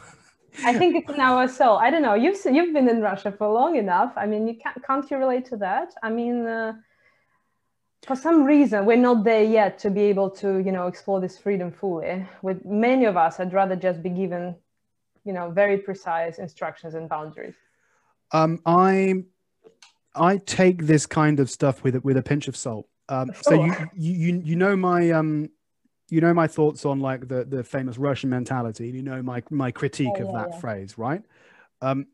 I think it's in our soul. I don't know. You've you've been in Russia for long enough. I mean, you can't can't you relate to that? I mean, uh, for some reason, we're not there yet to be able to you know explore this freedom fully. With many of us, I'd rather just be given you know very precise instructions and boundaries? Um i i take this kind of stuff with with a pinch of salt. Um so you, you you know my um you know my thoughts on like the the famous russian mentality you know my my critique oh, of that yeah. phrase right? Um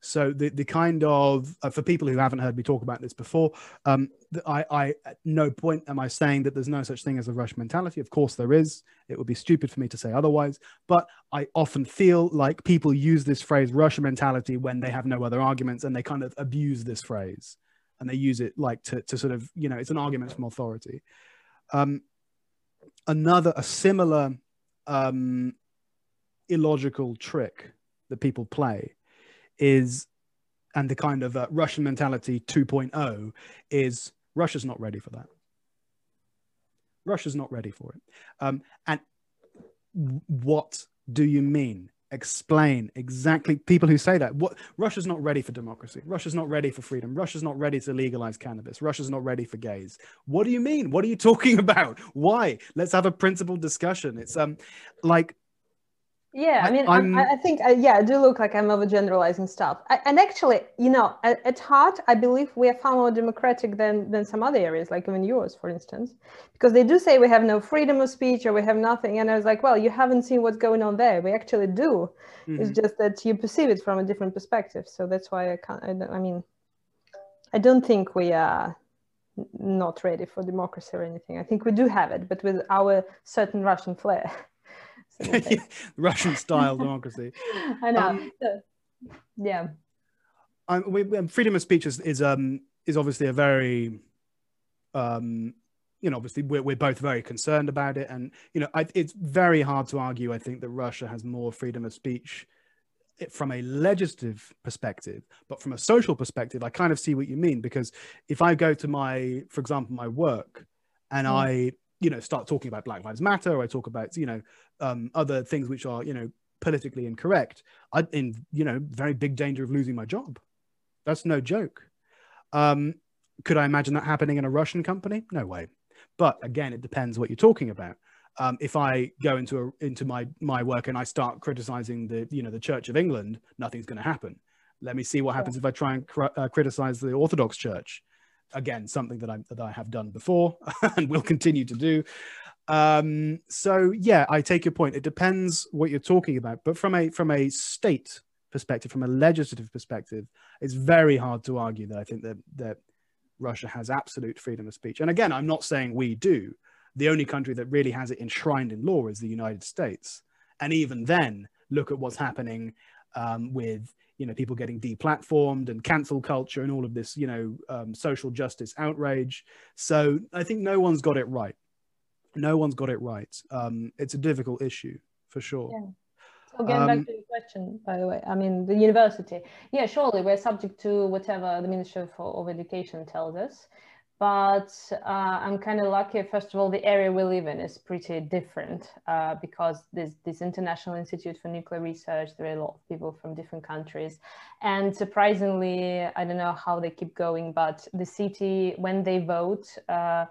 so the the kind of uh, for people who haven't heard me talk about this before, um, I, I at no point am I saying that there's no such thing as a rush mentality. Of course there is. It would be stupid for me to say otherwise. But I often feel like people use this phrase Russian mentality when they have no other arguments, and they kind of abuse this phrase, and they use it like to to sort of you know it's an argument from authority. Um, another a similar um, illogical trick that people play is and the kind of uh, Russian mentality 2.0 is Russia's not ready for that. Russia's not ready for it. Um, and what do you mean? Explain exactly people who say that. What Russia's not ready for democracy. Russia's not ready for freedom. Russia's not ready to legalize cannabis. Russia's not ready for gays. What do you mean? What are you talking about? Why? Let's have a principled discussion. It's um like Yeah, I, mean, I'm- I think, uh, yeah, I do look like I'm overgeneralizing stuff. I, and actually, you know, at, at heart, I believe we are far more democratic than than some other areas, like even yours, for instance, because they do say we have no freedom of speech or we have nothing. And I was like, well, you haven't seen what's going on there. We actually do. It's Mhm. just that you perceive it from a different perspective. So that's why I can't. I, I mean, I don't think we are not ready for democracy or anything. I think we do have it, but with our certain Russian flair. Say. Russian style democracy. I know. Um, So, yeah. um, we, um, freedom of speech is, is um is obviously a very um you know obviously we're, we're both very concerned about it and you know I, it's very hard to argue i think that russia has more freedom of speech from a legislative perspective but from a social perspective i kind of see what you mean because if i go to my for example my work and Mm. i you know start talking about black lives matter or i talk about you know um, other things which are you know politically incorrect i'm in you know very big danger of losing my job that's no joke. Um, could I imagine that happening in a Russian company? No way. But again, it depends what you're talking about. Um, if I go into a, into my my work and I start criticizing the you know the Church of England, nothing's going to happen. Let me see what happens if I try and cr- uh, criticize the Orthodox Church. Again, something that I that I have done before and will continue to do. Um, so yeah, I take your point. It depends what you're talking about, but from a from a state perspective, from a legislative perspective, it's very hard to argue that I think that that Russia has absolute freedom of speech. And again, I'm not saying we do. The only country that really has it enshrined in law is the United States. And even then, look at what's happening um, with you know people getting deplatformed and cancel culture and all of this you know um, social justice outrage. So I think no one's got it right. No one's got it right. Um, it's a difficult issue for sure. Yeah. So getting back Um, to the question, by the way, I mean the university. Yeah, surely we're subject to whatever the Ministry of, of Education tells us. But uh, I'm kind of lucky. First of all, the area we live in is pretty different uh, because there's this International Institute for Nuclear Research. There are a lot of people from different countries, and surprisingly, I don't know how they keep going, but the city when they vote, uh,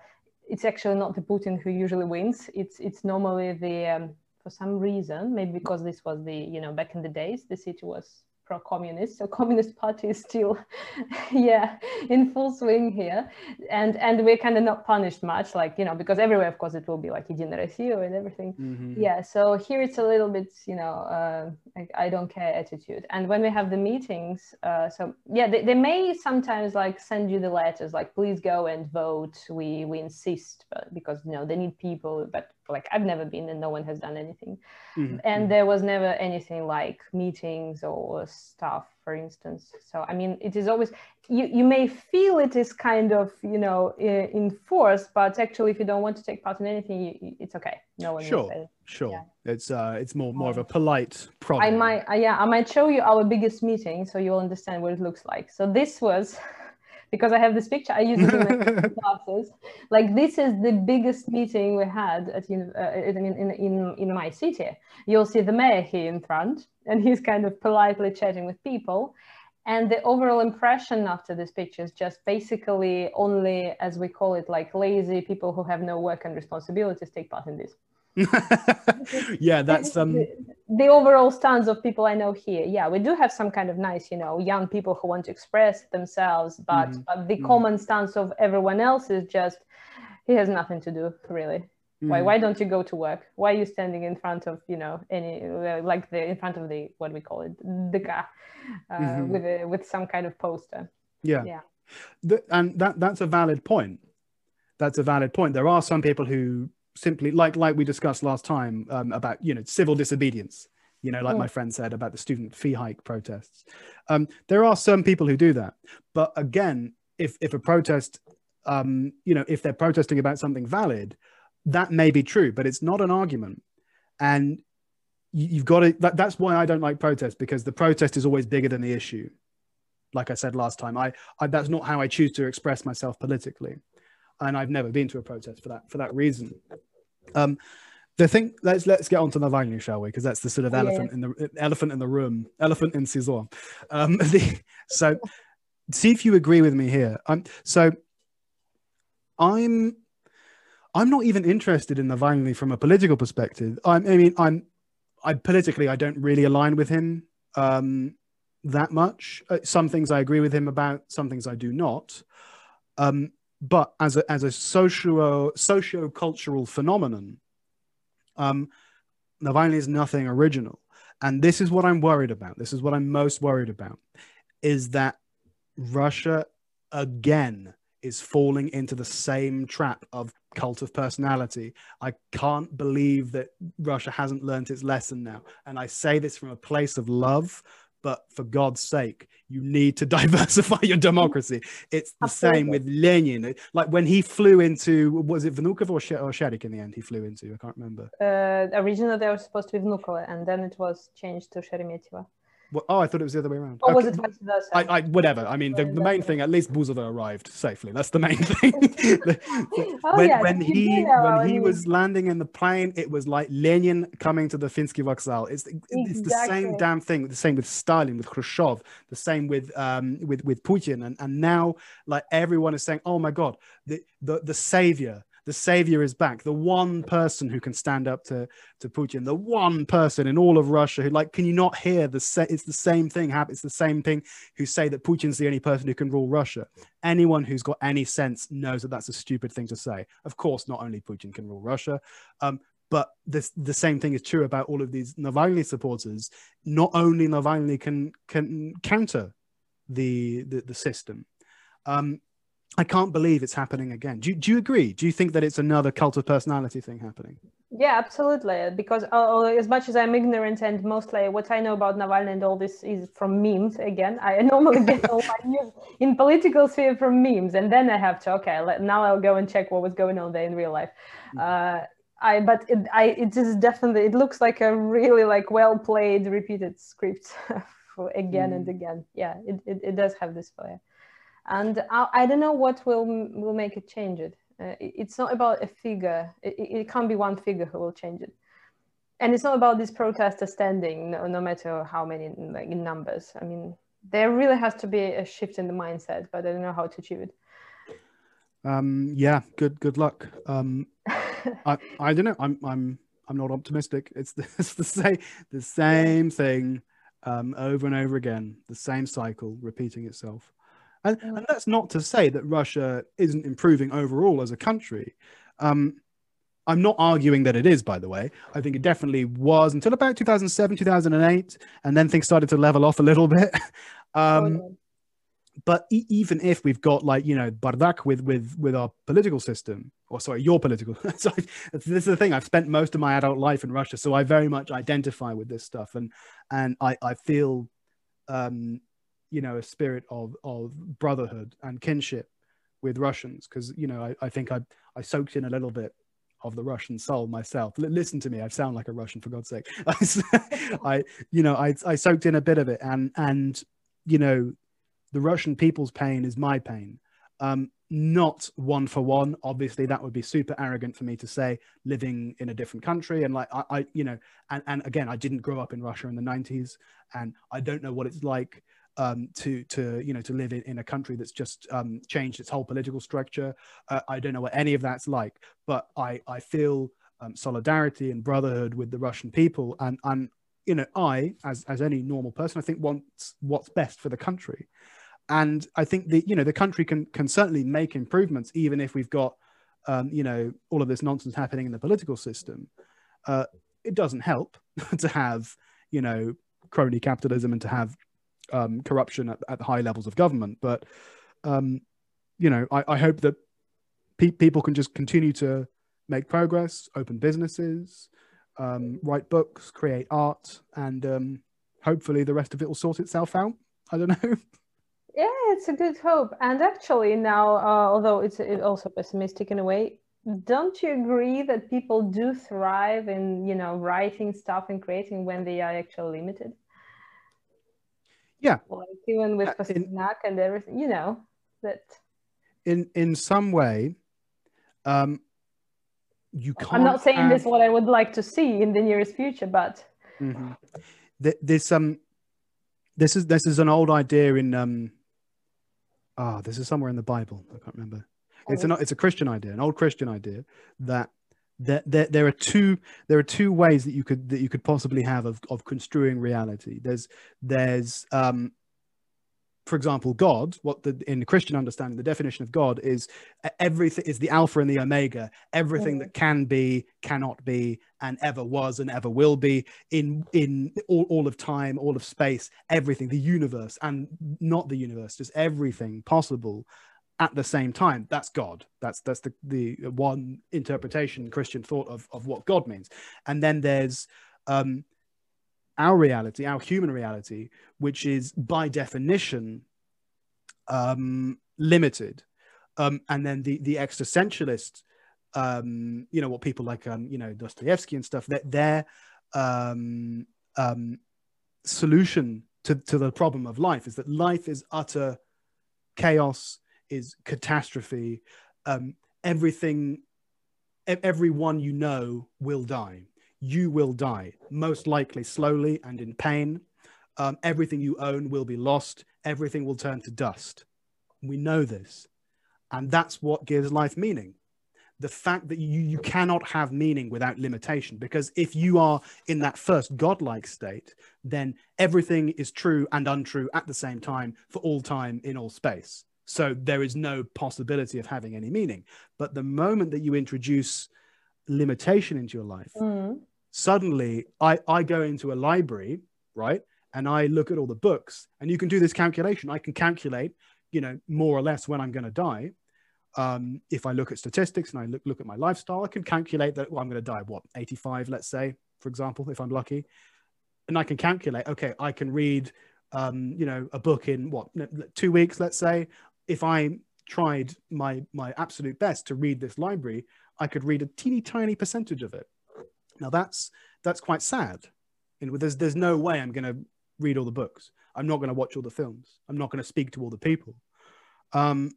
it's actually not the Putin who usually wins. It's it's normally the um, for some reason, maybe because this was the you know back in the days, the city was pro-communist, so Communist Party is still, yeah, in full swing here, and and we're kind of not punished much, like you know, because everywhere, of course, it will be like Единая Россия and everything. Mhm. Yeah, so here it's a little bit, you know, uh, like I don't care attitude. And when we have the meetings, uh, so yeah, they, they may sometimes like send you the letters, like please go and vote. We we insist, but because you know they need people. But like I've never been, and no one has done anything. Mhm. And there was never anything like meetings or stuff, for instance. So I mean, it is always you. You may feel it is kind of you know enforced, but actually, if you don't want to take part in anything, you, it's okay. No one will Sure. say. Sure. Yeah. It's uh it's more more of a polite problem. I might, uh, yeah, I might show you our biggest meeting so you'll understand what it looks like. So this was, because I have this picture, I use it in my classes. Like this is the biggest meeting we had at uh, in, in, in, in my city. You'll see the mayor here in front, and he's kind of politely chatting with people. And the overall impression after this picture is just basically only, as we call it, like lazy people who have no work and responsibilities take part in this. yeah, that's um the, the overall stance of people I know here. Yeah, we do have some kind of nice, you know, young people who want to express themselves, but, Mhm. but the Mhm. common stance of everyone else is just he has nothing to do, really. Why mm, why don't you go to work? Why are you standing in front of you know any like the in front of the what we call it the car uh, Mhm. with a, with some kind of poster? yeah. yeah. Th- and that that's a valid point. That's a valid point. There are some people who simply like like we discussed last time um, about you know civil disobedience. You know, like Mm. my friend said about the student fee hike protests. Um, there are some people who do that, but again, if if a protest, um, you know, if they're protesting about something valid, that may be true, but it's not an argument, and you, you've got to. That, that's why I don't like protests because the protest is always bigger than the issue. Like I said last time, I, I that's not how I choose to express myself politically, and I've never been to a protest for that for that reason. Um, the thing let's let's get on to Navalny, shall we? Because that's the sort of Oh, yeah, elephant in the elephant in the room, elephant in Caesar. Um, the, so see if you agree with me here. Um, so I'm I'm not even interested in Navalny from a political perspective. I'm, I mean, I'm I politically I don't really align with him um, that much. Uh, some things I agree with him about, some things I do not. Um, but as a as a socio socio cultural phenomenon, um, Navalny is nothing original, and this is what I'm worried about. This is what I'm most worried about, is that Russia again is falling into the same trap of cult of personality. I can't believe that Russia hasn't learned its lesson now. And I say this from a place of love, but for God's sake, you need to diversify your democracy. It's the Absolutely. same with Lenin. Like when he flew into, was it Vnukovo or, Sh- or Sherik in the end he flew into? I can't remember. Uh, originally, they were supposed to be Vnukovo, and then it was changed to Sheremetyevo. Well, oh, I thought it was the other way around. Or okay. was it vice versa? I, I, whatever. I mean, the, the main thing, at least Buzova arrived safely. That's the main thing. oh, when yeah, when he when he was landing in the plane, it was like Lenin coming to the Finsky Vokzal. It's, it's exactly. the same damn thing. The same with Stalin, with Khrushchev. The same with um with with Putin, and and now like everyone is saying, oh my god, the the the savior the savior is back the one person who can stand up to to putin the one person in all of russia who like can you not hear the sa- it's the same thing happen? it's the same thing who say that putin's the only person who can rule russia anyone who's got any sense knows that that's a stupid thing to say of course not only putin can rule russia um, but this, the same thing is true about all of these Navalny supporters. Not only Navalny can can counter the the, the system, um, I can't believe it's happening again. Do you, do you agree? Do you think that it's another cult of personality thing happening? Yeah, absolutely. Because uh, as much as I'm ignorant and mostly what I know about Navalny and all this is from memes. Again, I normally get all my news in political sphere from memes, and then I have to okay. Let, now I'll go and check what was going on there in real life. Mm. Uh, I but it, I it is definitely it looks like a really like well played repeated script for again mm. and again. Yeah, it, it, it does have this flair and I, I, don't know what will will make it change it. Uh, it's not about a figure. It, it, can't be one figure who will change it, and it's not about these protesters standing, no, no matter how many like in numbers. I mean, there really has to be a shift in the mindset, but I don't know how to achieve it. Um, yeah, good good luck. Um, I I don't know. I'm I'm I'm not optimistic. It's the, it's the same the same thing um, over and over again. The same cycle repeating itself. And, and that's not to say that Russia isn't improving overall as a country. Um, I'm not arguing that it is, by the way. I think it definitely was until about 2007, 2008, and then things started to level off a little bit. um, oh, But e- even if we've got like you know bardak with with with our political system, or sorry, your political. sorry, this is the thing. I've spent most of my adult life in Russia, so I very much identify with this stuff, and and I I feel um, you know a spirit of of brotherhood and kinship with Russians because you know I, I think I I soaked in a little bit of the Russian soul myself. L- listen to me, I sound like a Russian for God's sake. I you know I I soaked in a bit of it and and you know the Russian people's pain is my pain. Um, not one for one. Obviously, that would be super arrogant for me to say living in a different country. And like, I, I you know, and, and again, I didn't grow up in Russia in the 90s and I don't know what it's like um, to to you know to live in, in a country that's just um, changed its whole political structure. Uh, I don't know what any of that's like, but I I feel um, solidarity and brotherhood with the Russian people, and and you know I as as any normal person I think wants what's best for the country, and I think the you know the country can can certainly make improvements even if we've got um, you know all of this nonsense happening in the political system. Uh, it doesn't help to have you know crony capitalism and to have um, corruption at, at high levels of government. But um, you know, I, I hope that pe- people can just continue to make progress, open businesses, um, write books, create art, and um, hopefully the rest of it will sort itself out. I don't know. Yeah, it's a good hope. And actually, now, uh, although it's, it's also pessimistic in a way, don't you agree that people do thrive in you know writing stuff and creating when they are actually limited? Yeah. Like even with uh, Pasternak and everything, you know, that. In in some way, um, you can't. I'm not saying add... this what I would like to see in the nearest future, but. Mm-hmm. This um, this is this is an old idea in um. Ah, oh, this is somewhere in the Bible. I can't remember. It's an it's a Christian idea, an old Christian idea that there, there, there are two there are two ways that you could that you could possibly have of, of construing reality. There's there's um for example god what the in the christian understanding the definition of god is everything is the alpha and the omega. Everything Mm. that can be cannot be and ever was and ever will be in in all, all of time all of space everything the universe and not the universe just everything possible at the same time that's god. That's that's the the one interpretation christian thought of of what god means. And then there's um our reality our human reality which is by definition um limited. Um and then the the existentialist um you know what people like um you know dostoevsky and stuff that their um um solution to to the problem of life is that life is utter chaos is catastrophe. Um, everything, everyone you know will die. You will die, most likely slowly and in pain. Um, everything you own will be lost. Everything will turn to dust. We know this. And that's what gives life meaning. The fact that you, you cannot have meaning without limitation, because if you are in that first godlike state, then everything is true and untrue at the same time for all time in all space. So there is no possibility of having any meaning. But the moment that you introduce limitation into your life, Mm. suddenly I, I go into a library, right? And I look at all the books, and you can do this calculation. I can calculate, you know, more or less when I'm going to die. Um, if I look at statistics and I look, look at my lifestyle, I can calculate that well, I'm going to die, what, 85, let's say, for example, if I'm lucky. And I can calculate, okay, I can read, um, you know, a book in what, two weeks, let's say. If I tried my my absolute best to read this library, I could read a teeny tiny percentage of it. Now that's that's quite sad. You know, there's there's no way I'm going to read all the books. I'm not going to watch all the films. I'm not going to speak to all the people. Um,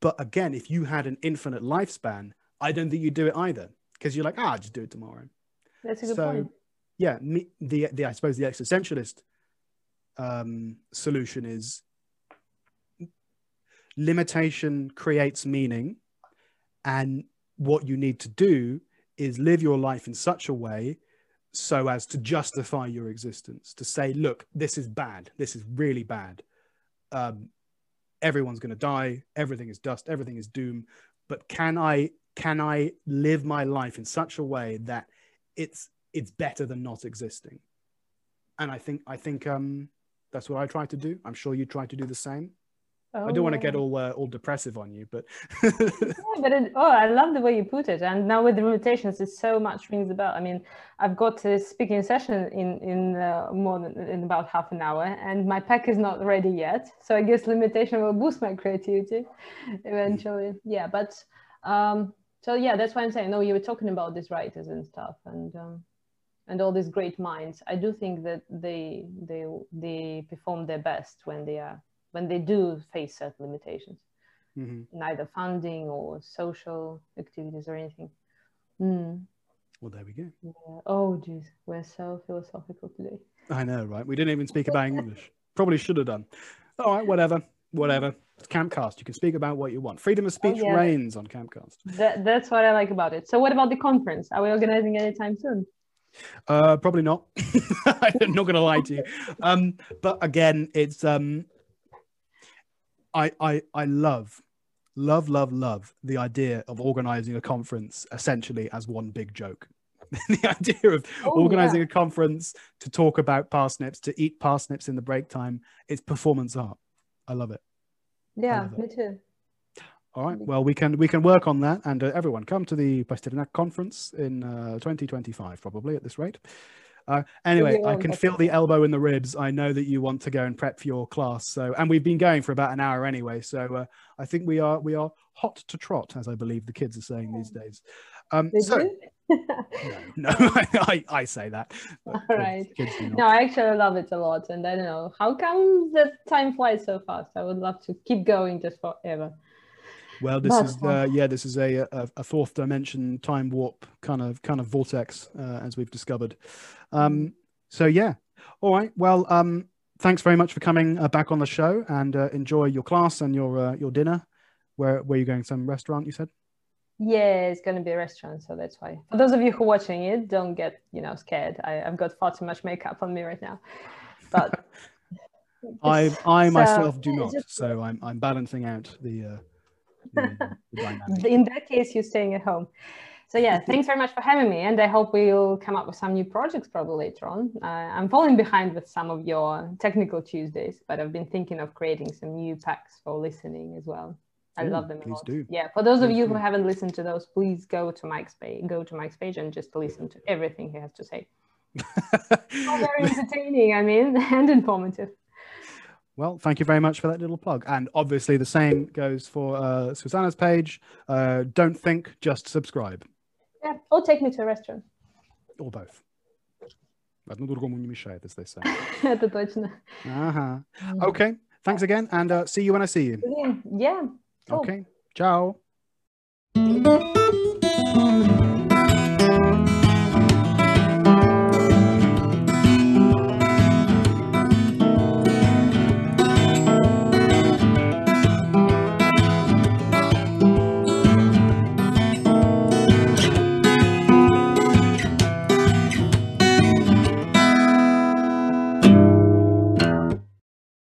but again, if you had an infinite lifespan, I don't think you'd do it either because you're like, ah, I'll just do it tomorrow. That's a good So, point. Yeah, me, the the I suppose the existentialist um, solution is limitation creates meaning, and what you need to do is live your life in such a way so as to justify your existence to say look this is bad. This is really bad. Um, everyone's going to die. Everything is dust. Everything is doom. But can i can i live my life in such a way that it's it's better than not existing? And i think i think um that's what i try to do. I'm sure you try to do the same i don't want to get Oh. all uh, all depressive on you but Yeah, but it, oh, I love the way you put it. And now with the limitations, it so much rings the bell. I mean, I've got a speaking session in in uh, more than in about half an hour, and my pack is not ready yet. So I guess limitation will boost my creativity eventually. Yeah, but um, so yeah, that's why I'm saying. No, you were talking about these writers and stuff, and um, and all these great minds. I do think that they they they perform their best when they are when they do face certain limitations Mhm. neither funding or social activities or anything. Mm, well there we go yeah. Oh, geez, we're so philosophical today. I know, right? We didn't even speak about English. Probably should have done. All right, whatever, whatever. It's Campcast. You can speak about what you want. Freedom of speech yeah. reigns on Campcast. That, that's what I like about it. So, what about the conference? Are we organizing anytime soon? Uh, probably not. I'm not going to lie to you. Um, but again, it's um, I I I love, love, love, love the idea of organizing a conference essentially as one big joke. the idea of Oh, organizing a conference to talk about parsnips, to eat parsnips in the break time. It's performance art. I love it. Yeah, love it. me too. All right. Well, we can we can work on that, and uh, everyone come to the Pasternak conference in uh, 2025, probably at this rate. Uh, anyway, I can feel the elbow in the ribs. I know that you want to go and prep for your class. So, and we've been going for about an hour anyway. So, uh, I think we are we are hot to trot, as I believe the kids are saying these days. Um, so, no, no I, I say that. All kids- right. kids no, I actually love it a lot, and I don't know how come the time flies so fast. I would love to keep going just forever. Well, this That's is uh, yeah, this is a, a a fourth dimension time warp kind of kind of vortex uh, as we've discovered. Um, so yeah, all right. Well, um, thanks very much for coming uh, back on the show and uh, enjoy your class and your uh, your dinner. Where where you going? Some restaurant you said? Yeah, it's going to be a restaurant, so that's why. For those of you who are watching it, don't get you know scared. I, I've got far too much makeup on me right now, but I I So, myself do not, just- so I'm I'm balancing out the. Uh, the, the dynamic. in that case, you're staying at home. So yeah, thanks very much for having me, and I hope we'll come up with some new projects probably later on. Uh, I'm falling behind with some of your technical Tuesdays, but I've been thinking of creating some new packs for listening as well. I Ooh, love them a please lot. do. Yeah, for those of you do. who haven't listened to those, please go to Mike's page, go to Mike's page, and just listen to everything he has to say. Very entertaining, I mean, and informative. Well, thank you very much for that little plug. And obviously, the same goes for uh, Susanna's page. Uh, don't think, just subscribe, Yeah, or take me to a restaurant. or both. Одно другому не мешает, as they say. Это точно. Uh-huh. Okay. Thanks again, and uh, see you when I see you. Yeah, cool. Okay. Ciao.